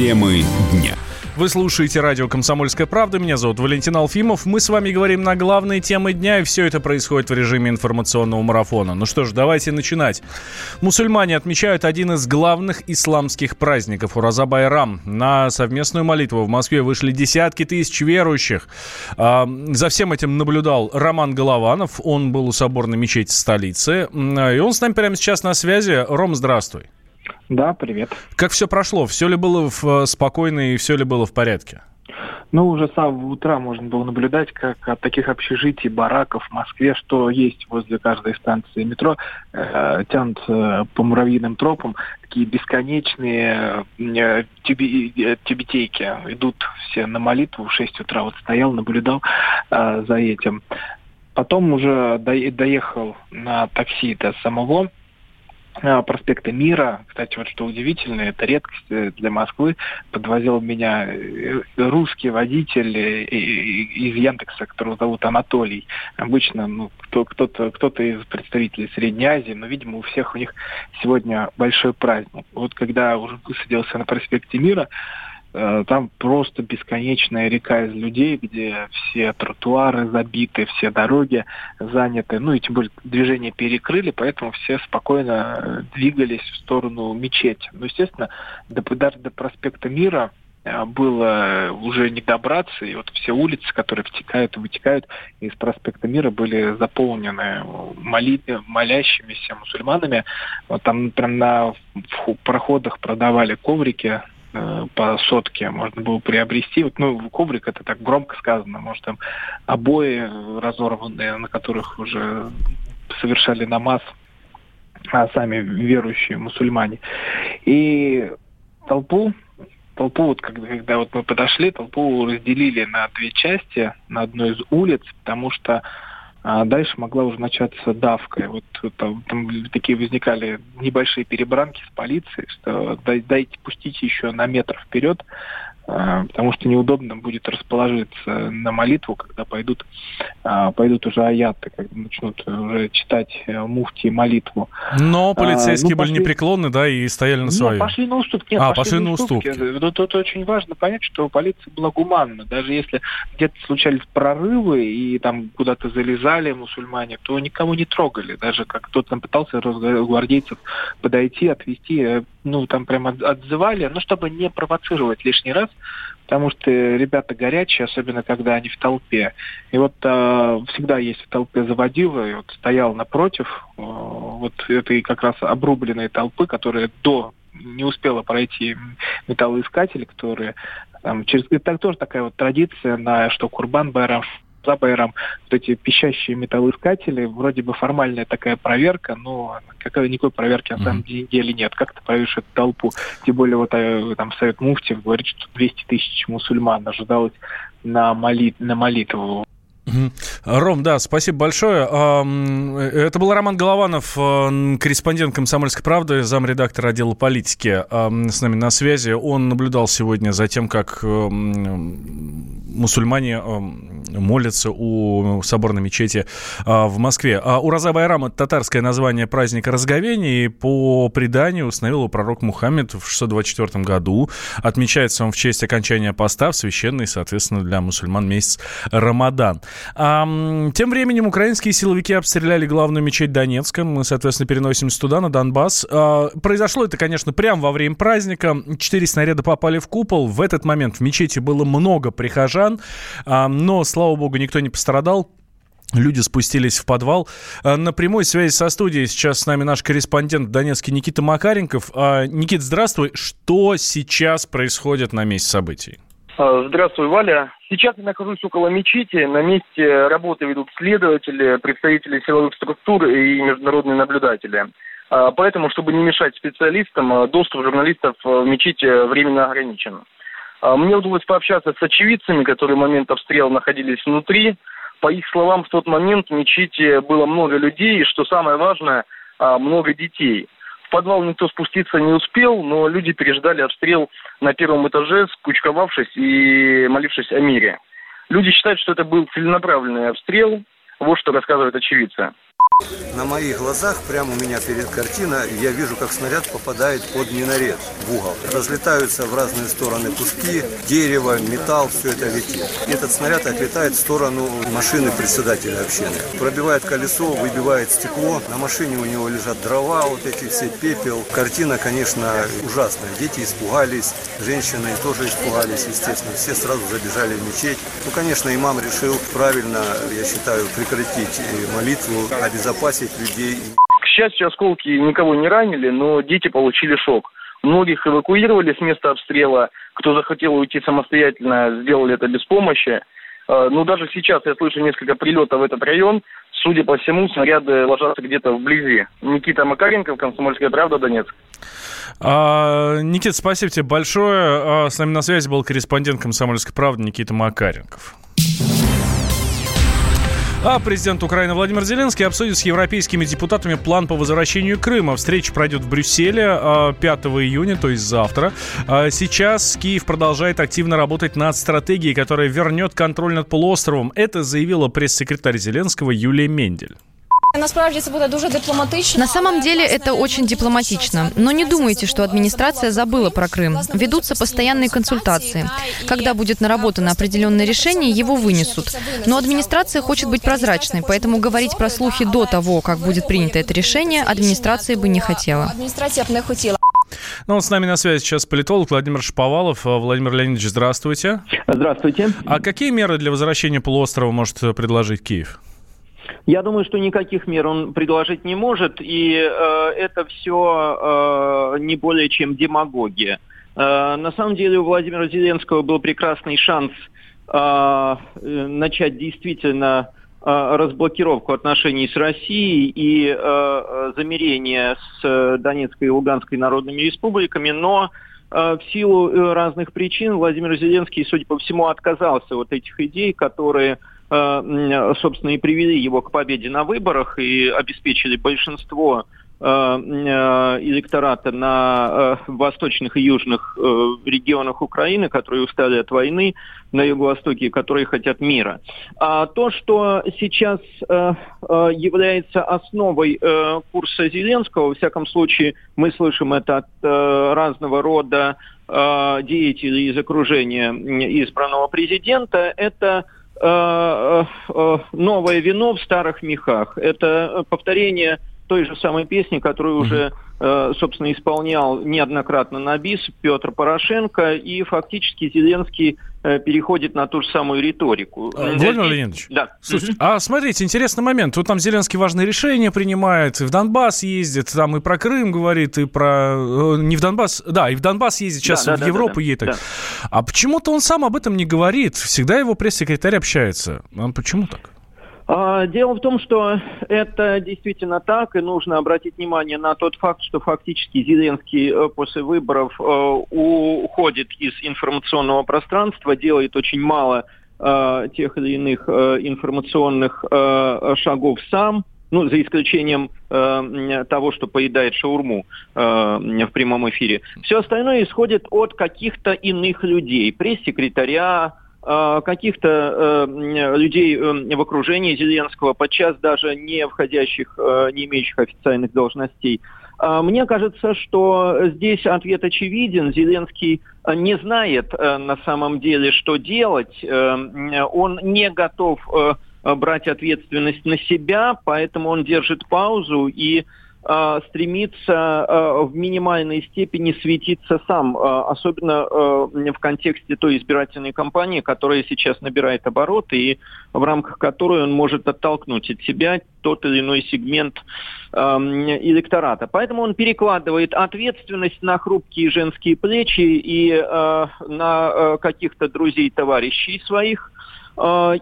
Темы дня. Вы слушаете радио «Комсомольская правда». Меня зовут Валентин Алфимов. Мы с вами говорим на главные темы дня, и все это происходит в режиме информационного марафона. Ну что ж, давайте начинать. Мусульмане отмечают один из главных исламских праздников – Ураза Байрам. На совместную молитву в Москве вышли десятки тысяч верующих. А, за всем этим наблюдал Роман Голованов. Он был у соборной мечети столицы. И он с нами прямо сейчас на связи. Ром, здравствуй. Да, привет. Как все прошло? Все ли было в, э, спокойно и все ли было в порядке? Ну, уже с самого утра можно было наблюдать, как от таких общежитий, бараков в Москве, что есть возле каждой станции метро, э, тянут э, по муравьиным тропам такие бесконечные э, тюби, э, тюбетейки. Идут все на молитву в 6 утра. Вот стоял, наблюдал э, за этим. Потом уже до, доехал на такси до самого проспекта Мира. Кстати, вот что удивительно, это редкость э, для Москвы. Подвозил меня э, русский водитель э, из Яндекса, которого зовут Анатолий. Обычно ну, кто, кто-то, кто-то из представителей Средней Азии, но, видимо, у всех у них сегодня большой праздник. Вот когда уже высадился на проспекте Мира, там просто бесконечная река из людей, где все тротуары забиты, все дороги заняты, ну и тем более движение перекрыли, поэтому все спокойно э, двигались в сторону мечети. Ну, естественно, до, даже до проспекта Мира э, было уже не добраться, и вот все улицы, которые втекают и вытекают из проспекта Мира, были заполнены моли... молящимися мусульманами. Вот там прям на проходах продавали коврики Э, по сотке можно было приобрести. Вот, ну, коврик это так громко сказано, может там обои разорванные, на которых уже совершали намаз а сами верующие мусульмане. И толпу, толпу вот когда, когда вот мы подошли, толпу разделили на две части на одной из улиц, потому что а дальше могла уже начаться давка. Вот там, там такие возникали небольшие перебранки с полицией, что дайте, пустите еще на метр вперед, потому что неудобно будет расположиться на молитву, когда пойдут, а, пойдут уже аяты, когда начнут уже читать э, муфти молитву. Но полицейские а, ну, были пошли... непреклонны, да, и стояли на своем. Ну, пошли на уступки. Нет, а, пошли, пошли на уступки. уступки. Тут, тут очень важно понять, что полиция была гуманна. Даже если где-то случались прорывы и там куда-то залезали мусульмане, то никого не трогали. Даже как кто-то там пытался гвардейцев подойти, отвести, э, ну, там прям отзывали, ну, чтобы не провоцировать лишний раз, потому что ребята горячие, особенно когда они в толпе. И вот э, всегда есть в толпе заводила, и вот стоял напротив э, вот этой как раз обрубленной толпы, которая до не успела пройти металлоискатели, которые там, через... Это тоже такая вот традиция на что Курбан Байрам, за Байрам вот эти пищащие металлоискатели, вроде бы формальная такая проверка, но какой никакой проверки на самом деле нет. Как ты проверишь эту толпу? Тем более вот э, там Совет Муфтиев говорит, что 200 тысяч мусульман ожидалось на, молит на молитву Ром, да, спасибо большое. Это был Роман Голованов, корреспондент «Комсомольской правды», замредактор отдела политики с нами на связи. Он наблюдал сегодня за тем, как мусульмане молятся у соборной мечети а, в Москве. А Ураза Байрам – это татарское название праздника разговения, и по преданию установил пророк Мухаммед в 624 году. Отмечается он в честь окончания поста в священный, соответственно, для мусульман месяц Рамадан. Тем временем украинские силовики обстреляли главную мечеть Донецка. Мы, соответственно, переносимся туда, на Донбасс. А, произошло это, конечно, прямо во время праздника. Четыре снаряда попали в купол. В этот момент в мечети было много прихожан, а, но, слава богу, никто не пострадал. Люди спустились в подвал. А, на прямой связи со студией сейчас с нами наш корреспондент в Донецке Никита Макаренков. Никит, здравствуй. Что сейчас происходит на месте событий? А, здравствуй, Валя. Сейчас я нахожусь около мечети. На месте работы ведут следователи, представители силовых структур и международные наблюдатели. А, поэтому, чтобы не мешать специалистам, а, доступ журналистов в мечети временно ограничен. Мне удалось пообщаться с очевидцами, которые в момент обстрела находились внутри. По их словам, в тот момент в мечети было много людей, и, что самое важное, много детей – подвал никто спуститься не успел, но люди переждали обстрел на первом этаже, скучковавшись и молившись о мире. Люди считают, что это был целенаправленный обстрел. Вот что рассказывают очевидцы. На моих глазах, прямо у меня перед картиной, я вижу, как снаряд попадает под минарет в угол. Разлетаются в разные стороны куски, дерево, металл, все это летит. Этот снаряд отлетает в сторону машины председателя общины. Пробивает колесо, выбивает стекло. На машине у него лежат дрова, вот эти все, пепел. Картина, конечно, ужасная. Дети испугались, женщины тоже испугались, естественно. Все сразу забежали в мечеть. Ну, конечно, имам решил правильно, я считаю, прекратить молитву, обезопасить людей. К счастью, осколки никого не ранили, но дети получили шок. Многих эвакуировали с места обстрела. Кто захотел уйти самостоятельно, сделали это без помощи. Э, Но ну, даже сейчас я слышу несколько прилетов в этот район. Судя по всему, снаряды ложатся где-то вблизи. Никита Макаренко, Комсомольская правда, Донецк. А, Никита, спасибо тебе большое. А, с нами на связи был корреспондент «Комсомольской правды» Никита Макаренков. А президент Украины Владимир Зеленский обсудит с европейскими депутатами план по возвращению Крыма. Встреча пройдет в Брюсселе 5 июня, то есть завтра. Сейчас Киев продолжает активно работать над стратегией, которая вернет контроль над полуостровом. Это заявила пресс-секретарь Зеленского Юлия Мендель. На самом деле это очень дипломатично. Но не думайте, что администрация забыла про Крым. Ведутся постоянные консультации. Когда будет наработано определенное решение, его вынесут. Но администрация хочет быть прозрачной, поэтому говорить про слухи до того, как будет принято это решение, администрация бы не хотела. Администрация бы не хотела. Ну, вот с нами на связи сейчас политолог Владимир Шповалов. Владимир Леонидович, здравствуйте. Здравствуйте. А какие меры для возвращения полуострова может предложить Киев? Я думаю, что никаких мер он предложить не может, и э, это все э, не более чем демагогия. Э, на самом деле у Владимира Зеленского был прекрасный шанс э, начать действительно э, разблокировку отношений с Россией и э, замерение с Донецкой и Луганской народными республиками, но э, в силу разных причин Владимир Зеленский, судя по всему, отказался от этих идей, которые Э, собственно, и привели его к победе на выборах и обеспечили большинство э, э, электората на восточных и южных регионах Украины, которые устали от войны, на юго-востоке, которые хотят мира. А то, что сейчас является основой курса Зеленского, во всяком случае, мы слышим это от разного рода деятелей из окружения избранного президента, это Э, э, новое вино в старых мехах. Это повторение той же самой песни, которую уже, э, собственно, исполнял неоднократно на бис Петр Порошенко, и фактически Зеленский э, переходит на ту же самую риторику. Владимир Леонидович, да. слушайте, а смотрите, интересный момент. Вот там Зеленский важные решения принимает, и в Донбасс ездит, там и про Крым говорит, и про... Э, не в Донбасс, да, и в Донбасс ездит, сейчас да, да, в Европу да, да, едет. Да. А почему-то он сам об этом не говорит. Всегда его пресс-секретарь общается. А почему так? А, дело в том, что это действительно так, и нужно обратить внимание на тот факт, что фактически Зеленский э, после выборов э, уходит из информационного пространства, делает очень мало э, тех или иных информационных шагов сам, ну, за исключением того, что поедает шаурму в прямом эфире. Все остальное исходит от каких-то иных людей, пресс-секретаря, каких-то э, людей э, в окружении Зеленского, подчас даже не входящих, не имеющих официальных должностей. А мне кажется, что здесь ответ очевиден. Зеленский не знает на самом деле, что делать. Он не готов брать ответственность на себя, поэтому он держит паузу и Э, стремится э, в минимальной степени светиться сам, э, особенно в контексте той избирательной кампании, которая сейчас набирает обороты и в рамках которой он может оттолкнуть от себя тот или иной сегмент электората. Поэтому он перекладывает ответственность на хрупкие женские плечи и на каких-то друзей, товарищей своих,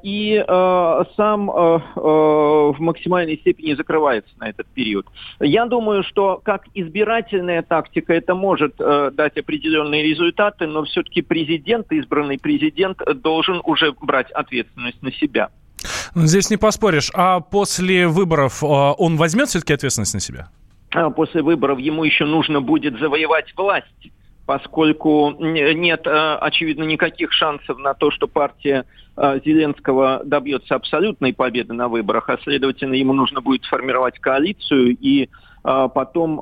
и э, сам э, в максимальной степени закрывается на этот период. Я думаю, что как избирательная тактика это может дать определенные результаты, но все-таки президент, избранный президент, должен уже брать ответственность на себя. Здесь не поспоришь. А после выборов он возьмет все-таки ответственность на себя? А после выборов ему еще нужно будет завоевать власть поскольку нет, очевидно, никаких шансов на то, что партия Зеленского добьется абсолютной победы на выборах, а следовательно, ему нужно будет формировать коалицию и потом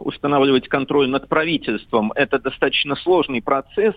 устанавливать контроль над правительством. Это достаточно сложный процесс,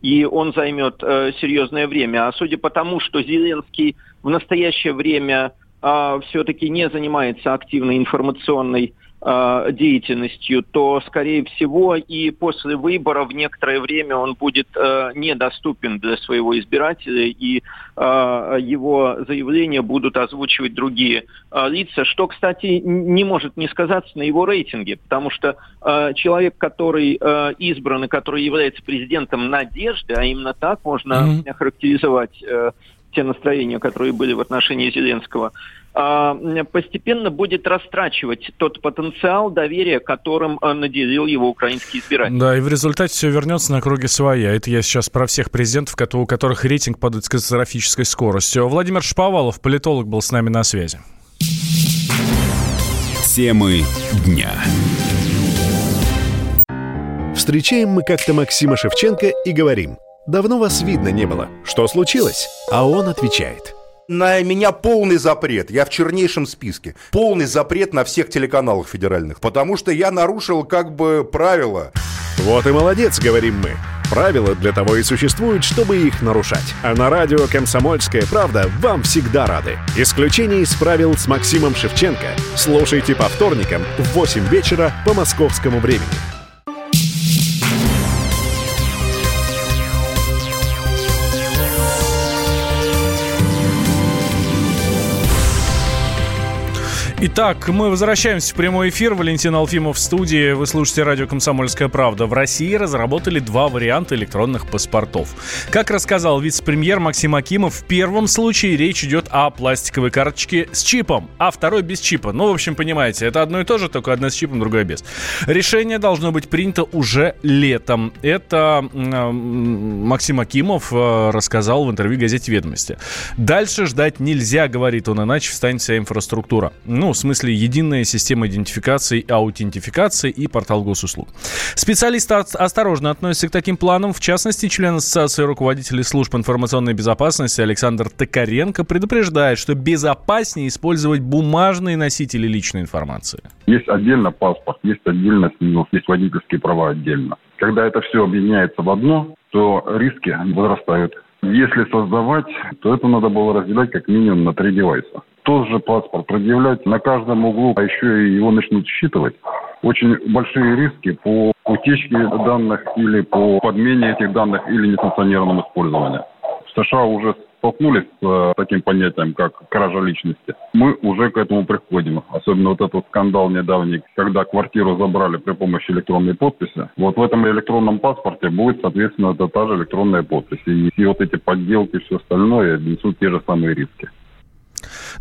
и он займет серьезное время. А судя по тому, что Зеленский в настоящее время все-таки не занимается активной информационной Э, деятельностью, то, скорее всего, и после выборов некоторое время он будет э, недоступен для своего избирателя, и э, его заявления будут озвучивать другие э, лица, что, кстати, не может не сказаться на его рейтинге, потому что э, человек, который э, избран и который является президентом надежды, а именно так можно mm-hmm. характеризовать э, те настроения, которые были в отношении Зеленского, постепенно будет растрачивать тот потенциал доверия, которым а, наделил его украинский избиратель. Да, и в результате все вернется на круги своя. Это я сейчас про всех президентов, у которых рейтинг падает с катастрофической скоростью. Владимир Шповалов, политолог, был с нами на связи. Темы дня. Встречаем мы как-то Максима Шевченко и говорим, давно вас видно не было, что случилось? А он отвечает – на меня полный запрет. Я в чернейшем списке. Полный запрет на всех телеканалах федеральных. Потому что я нарушил как бы правила. Вот и молодец, говорим мы. Правила для того и существуют, чтобы их нарушать. А на радио «Комсомольская правда» вам всегда рады. Исключение из правил с Максимом Шевченко. Слушайте по вторникам в 8 вечера по московскому времени. Итак, мы возвращаемся в прямой эфир. Валентин Алфимов в студии. Вы слушаете радио «Комсомольская правда». В России разработали два варианта электронных паспортов. Как рассказал вице-премьер Максим Акимов, в первом случае речь идет о пластиковой карточке с чипом, а второй без чипа. Ну, в общем, понимаете, это одно и то же, только одна с чипом, другая без. Решение должно быть принято уже летом. Это э, Максим Акимов э, рассказал в интервью газете «Ведомости». Дальше ждать нельзя, говорит он, иначе встанет вся инфраструктура. В смысле единая система идентификации, аутентификации и портал госуслуг. Специалисты осторожно относятся к таким планам. В частности, член Ассоциации руководителей служб информационной безопасности Александр Токаренко предупреждает, что безопаснее использовать бумажные носители личной информации. Есть отдельно паспорт, есть отдельно СНИЛ, есть водительские права отдельно. Когда это все объединяется в одно, то риски возрастают. Если создавать, то это надо было разделять как минимум на три девайса тот же паспорт предъявлять на каждом углу, а еще и его начнут считывать, очень большие риски по утечке данных или по подмене этих данных или несанкционированному использованию. В США уже столкнулись с э, таким понятием, как кража личности. Мы уже к этому приходим. Особенно вот этот скандал недавний, когда квартиру забрали при помощи электронной подписи. Вот в этом электронном паспорте будет, соответственно, это та же электронная подпись. И, и вот эти подделки и все остальное несут те же самые риски.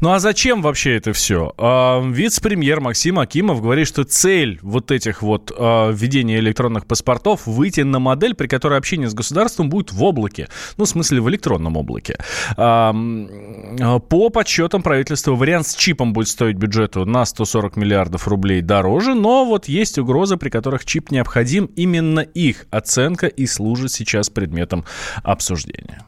Ну а зачем вообще это все? А, вице-премьер Максим Акимов говорит, что цель вот этих вот а, введения электронных паспортов выйти на модель, при которой общение с государством будет в облаке. Ну, в смысле, в электронном облаке. А, по подсчетам правительства, вариант с чипом будет стоить бюджету на 140 миллиардов рублей дороже, но вот есть угрозы, при которых чип необходим. Именно их оценка и служит сейчас предметом обсуждения.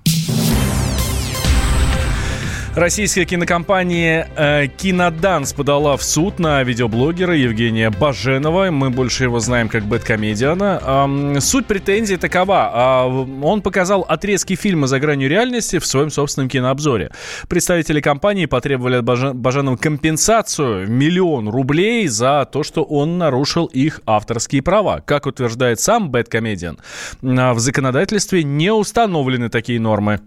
Российская кинокомпания э, «Киноданс» подала в суд на видеоблогера Евгения Баженова. Мы больше его знаем как бэткомедиана. Суть претензии такова. Э, он показал отрезки фильма «За гранью реальности» в своем собственном кинообзоре. Представители компании потребовали от Баженова компенсацию миллион рублей за то, что он нарушил их авторские права. Как утверждает сам бэткомедиан, э, в законодательстве не установлены такие нормы.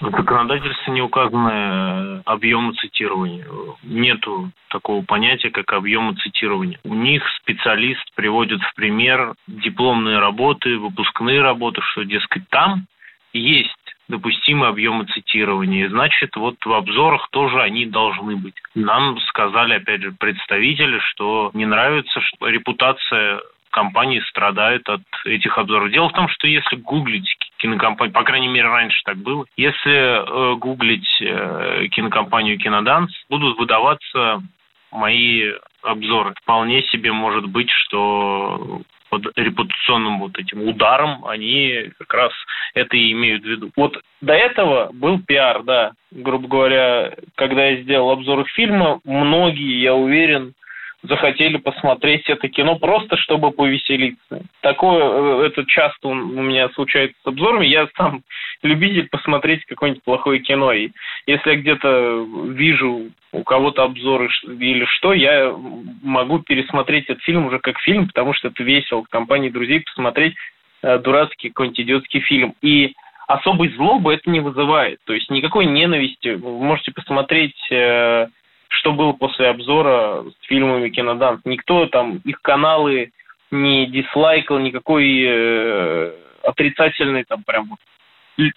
В законодательстве не указаны э, объемы цитирования. Нету такого понятия, как объемы цитирования. У них специалист приводит в пример дипломные работы, выпускные работы, что, дескать, там есть допустимые объемы цитирования. Значит, вот в обзорах тоже они должны быть. Нам сказали, опять же, представители, что не нравится, что репутация компании страдает от этих обзоров. Дело в том, что если гуглить кинокомпанию, по крайней мере, раньше так было, если э, гуглить э, кинокомпанию «Киноданс», будут выдаваться мои обзоры. Вполне себе может быть, что под репутационным вот этим ударом, они как раз это и имеют в виду. Вот до этого был пиар, да, грубо говоря, когда я сделал обзор фильма, многие, я уверен, захотели посмотреть это кино просто, чтобы повеселиться. Такое, э, это часто у меня случается с обзорами. Я сам любитель посмотреть какое-нибудь плохое кино. И если я где-то вижу у кого-то обзоры или что, я могу пересмотреть этот фильм уже как фильм, потому что это весело в компании друзей посмотреть э, дурацкий какой-нибудь идиотский фильм. И особой злобы это не вызывает. То есть никакой ненависти. Вы можете посмотреть э, что было после обзора с фильмами Киноданс. Никто там, их каналы не дизлайкал, никакой э, отрицательной там прям вот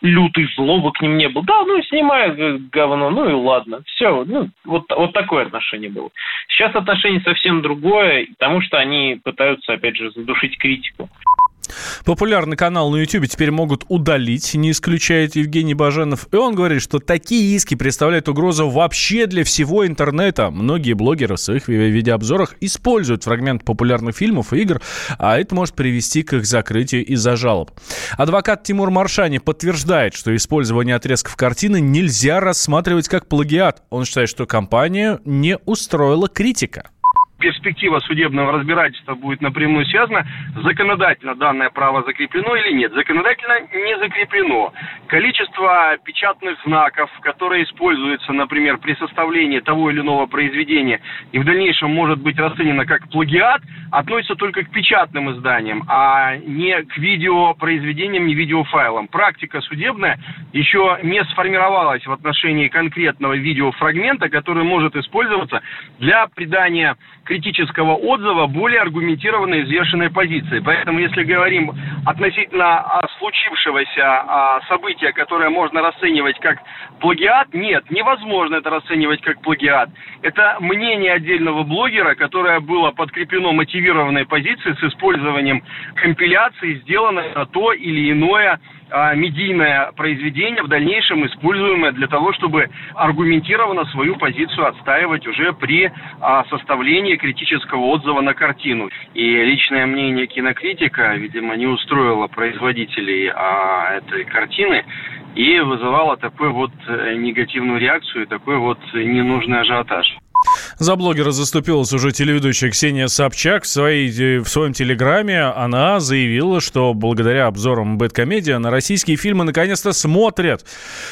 лютой злобы к ним не было. Да, ну снимаю говно, ну и ладно. Все, ну вот, вот такое отношение было. Сейчас отношение совсем другое, потому что они пытаются, опять же, задушить критику. Популярный канал на YouTube теперь могут удалить, не исключает Евгений Баженов. И он говорит, что такие иски представляют угрозу вообще для всего интернета. Многие блогеры в своих видеообзорах используют фрагмент популярных фильмов и игр, а это может привести к их закрытию из-за жалоб. Адвокат Тимур Маршани подтверждает, что использование отрезков картины нельзя рассматривать как плагиат. Он считает, что компания не устроила критика перспектива судебного разбирательства будет напрямую связана, законодательно данное право закреплено или нет. Законодательно не закреплено. Количество печатных знаков, которые используются, например, при составлении того или иного произведения и в дальнейшем может быть расценено как плагиат, относится только к печатным изданиям, а не к видеопроизведениям, не видеофайлам. Практика судебная еще не сформировалась в отношении конкретного видеофрагмента, который может использоваться для придания критического отзыва более аргументированной взвешенной позиции. Поэтому, если говорим относительно а, случившегося а, события, которое можно расценивать как плагиат, нет, невозможно это расценивать как плагиат. Это мнение отдельного блогера, которое было подкреплено мотивированной позицией с использованием компиляции, сделанной на то или иное а, медийное произведение, в дальнейшем используемое для того, чтобы аргументированно свою позицию отстаивать уже при составлении критического отзыва на картину. И личное мнение кинокритика, видимо, не устроило производителей а, этой картины и вызывало такую вот э, негативную реакцию, такой вот ненужный ажиотаж. За блогера заступилась уже телеведущая Ксения Собчак. В, своей, в своем телеграме она заявила, что благодаря обзорам Бэткомедиа на российские фильмы наконец-то смотрят.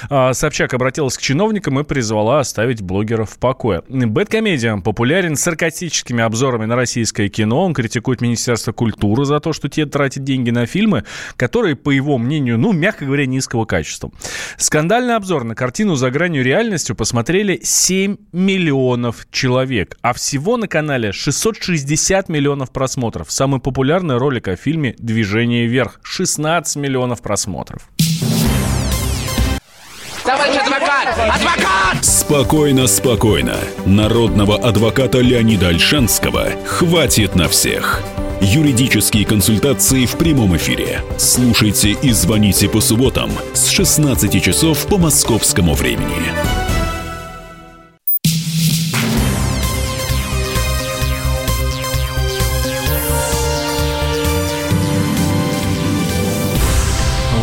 А, Собчак обратилась к чиновникам и призвала оставить блогера в покое. Бэткомедиа популярен саркастическими обзорами на российское кино. Он критикует Министерство культуры за то, что те тратят деньги на фильмы, которые, по его мнению, ну, мягко говоря, низкого качества. Скандальный обзор на картину «За гранью реальностью» посмотрели 7 миллионов человек, а всего на канале 660 миллионов просмотров. Самый популярный ролик о фильме «Движение вверх» 16 миллионов просмотров. Товарищ адвокат! Адвокат! Спокойно, спокойно. Народного адвоката Леонида Альшанского хватит на всех. Юридические консультации в прямом эфире. Слушайте и звоните по субботам с 16 часов по московскому времени.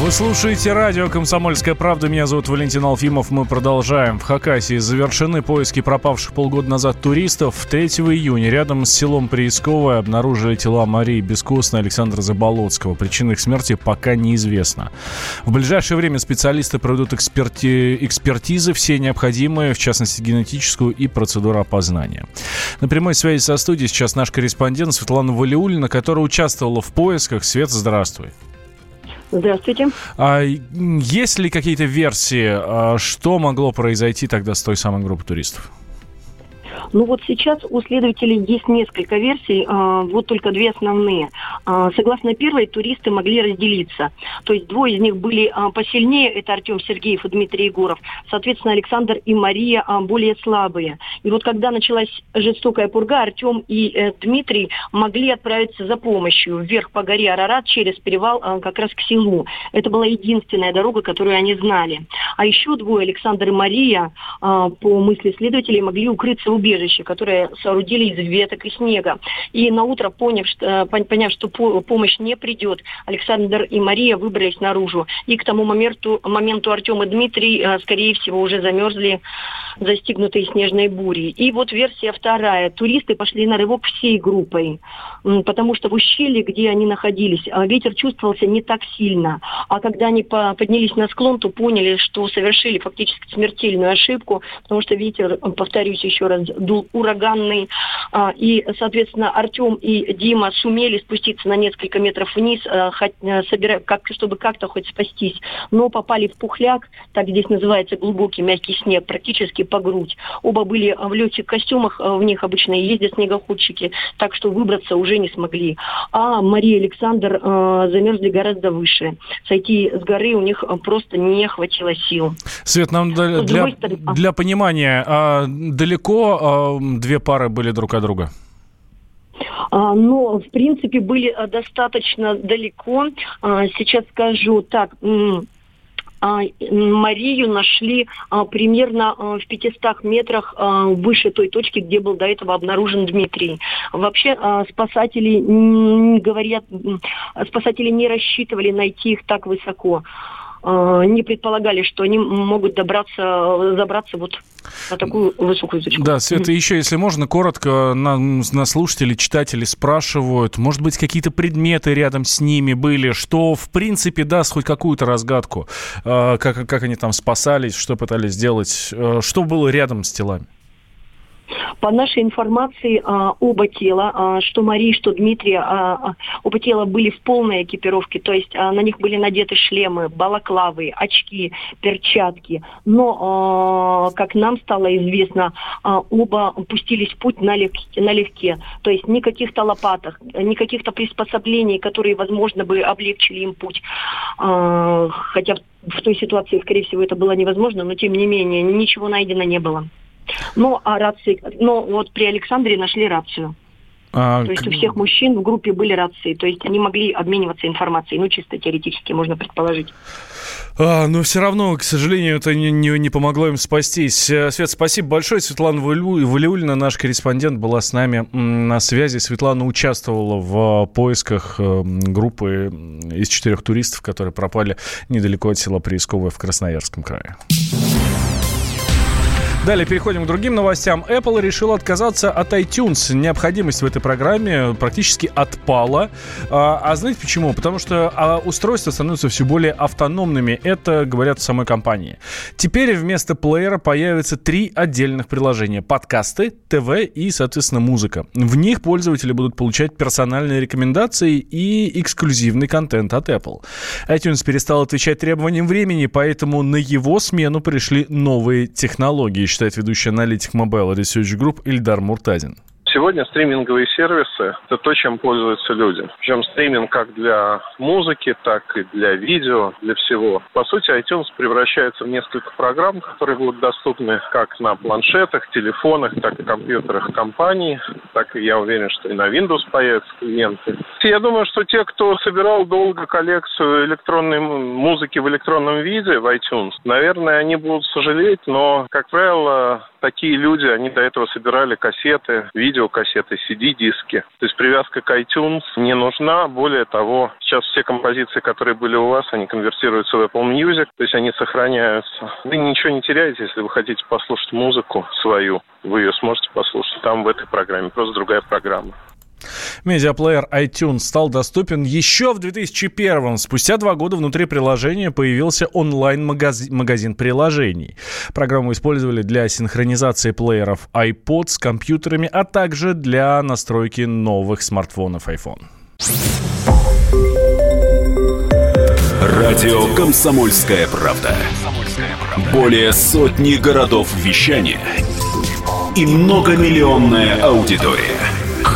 Вы слушаете радио «Комсомольская правда». Меня зовут Валентин Алфимов. Мы продолжаем. В Хакасии завершены поиски пропавших полгода назад туристов. 3 июня рядом с селом Приисковое обнаружили тела Марии Бескостной и Александра Заболоцкого. Причина их смерти пока неизвестна. В ближайшее время специалисты проведут эксперти... экспертизы, все необходимые, в частности генетическую и процедуру опознания. На прямой связи со студией сейчас наш корреспондент Светлана Валиулина, которая участвовала в поисках. Свет, здравствуй. Здравствуйте. А есть ли какие-то версии, а, что могло произойти тогда с той самой группой туристов? Ну вот сейчас у следователей есть несколько версий, а, вот только две основные. А, согласно первой, туристы могли разделиться. То есть двое из них были а, посильнее, это Артем Сергеев и Дмитрий Егоров. Соответственно, Александр и Мария более слабые. И вот когда началась жестокая пурга, Артем и э, Дмитрий могли отправиться за помощью вверх по горе Арарат через перевал как раз к селу. Это была единственная дорога, которую они знали. А еще двое, Александр и Мария, по мысли следователей, могли укрыться в убежище которое соорудили из веток и снега. И на утро, поняв, что, поняв, что помощь не придет, Александр и Мария выбрались наружу. И к тому моменту, моменту Артем и Дмитрий, скорее всего, уже замерзли, застигнутые снежной бурей. И вот версия вторая. Туристы пошли на рывок всей группой, потому что в ущелье, где они находились, а, ветер чувствовался не так сильно. А когда они поднялись на склон, то поняли, что совершили фактически смертельную ошибку, потому что ветер, повторюсь еще раз, дул ураганный. А, и, соответственно, Артем и Дима сумели спуститься на несколько метров вниз, а, собирая, как, чтобы как-то хоть спастись, но попали в пухляк, так здесь называется глубокий мягкий снег, практически по грудь. Оба были в летчих костюмах, в них обычно ездят снегоходчики, так что выбраться уже не смогли. А Мария и Александр э, замерзли гораздо выше. Сойти с горы у них просто не хватило сил. Свет, нам для, для, а. для понимания, а далеко а, две пары были друг от друга? А, но, в принципе, были достаточно далеко. А, сейчас скажу так. А, Марию нашли а, примерно а, в 500 метрах выше той точки, где был до этого обнаружен Дмитрий. Вообще спасатели говорят, спасатели не рассчитывали найти их так высоко. Э, не предполагали, что они могут добраться, забраться вот на такую высокую точку. Да, Света, mm-hmm. еще, если можно, коротко, на, на слушатели, читатели спрашивают, может быть, какие-то предметы рядом с ними были, что, в принципе, даст хоть какую-то разгадку, э, как, как они там спасались, что пытались сделать, э, что было рядом с телами? По нашей информации, а, оба тела, а, что Марии, что Дмитрия, а, оба тела были в полной экипировке, то есть на них были надеты шлемы, балаклавы, очки, перчатки. Но, как нам стало известно, оба пустились в путь налегке, налегке. То есть ни каких-то лопатах, ни каких-то приспособлений, которые, возможно, бы облегчили им путь. Хотя в той ситуации, скорее всего, это было невозможно, но тем не менее ничего найдено не было. Но, а рации, но вот при Александре нашли рацию. А, то есть у всех мужчин в группе были рации, то есть они могли обмениваться информацией, ну чисто теоретически можно предположить. А, но все равно, к сожалению, это не, не, не помогло им спастись. Э, Свет, спасибо большое. Светлана Валиулина, наш корреспондент, была с нами на связи. Светлана участвовала в поисках э, группы из четырех туристов, которые пропали недалеко от села Приисковое в Красноярском крае. Далее переходим к другим новостям. Apple решил отказаться от iTunes. Необходимость в этой программе практически отпала. А, а знаете почему? Потому что а, устройства становятся все более автономными. Это говорят в самой компании. Теперь вместо плеера появятся три отдельных приложения. Подкасты, ТВ и, соответственно, музыка. В них пользователи будут получать персональные рекомендации и эксклюзивный контент от Apple. iTunes перестал отвечать требованиям времени, поэтому на его смену пришли новые технологии считает ведущий аналитик Mobile Research Group Ильдар Муртазин. Сегодня стриминговые сервисы – это то, чем пользуются люди. Причем стриминг как для музыки, так и для видео, для всего. По сути, iTunes превращается в несколько программ, которые будут доступны как на планшетах, телефонах, так и компьютерах компаний. Так и я уверен, что и на Windows появятся клиенты. Я думаю, что те, кто собирал долго коллекцию электронной музыки в электронном виде в iTunes, наверное, они будут сожалеть, но, как правило, такие люди, они до этого собирали кассеты, видеокассеты, CD-диски. То есть привязка к iTunes не нужна. Более того, сейчас все композиции, которые были у вас, они конвертируются в Apple Music, то есть они сохраняются. Вы ничего не теряете, если вы хотите послушать музыку свою. Вы ее сможете послушать там, в этой программе. Просто другая программа. Медиаплеер iTunes стал доступен еще в 2001 Спустя два года внутри приложения появился онлайн-магазин приложений. Программу использовали для синхронизации плееров iPod с компьютерами, а также для настройки новых смартфонов iPhone. Радио «Комсомольская правда». Более сотни городов вещания и многомиллионная аудитория –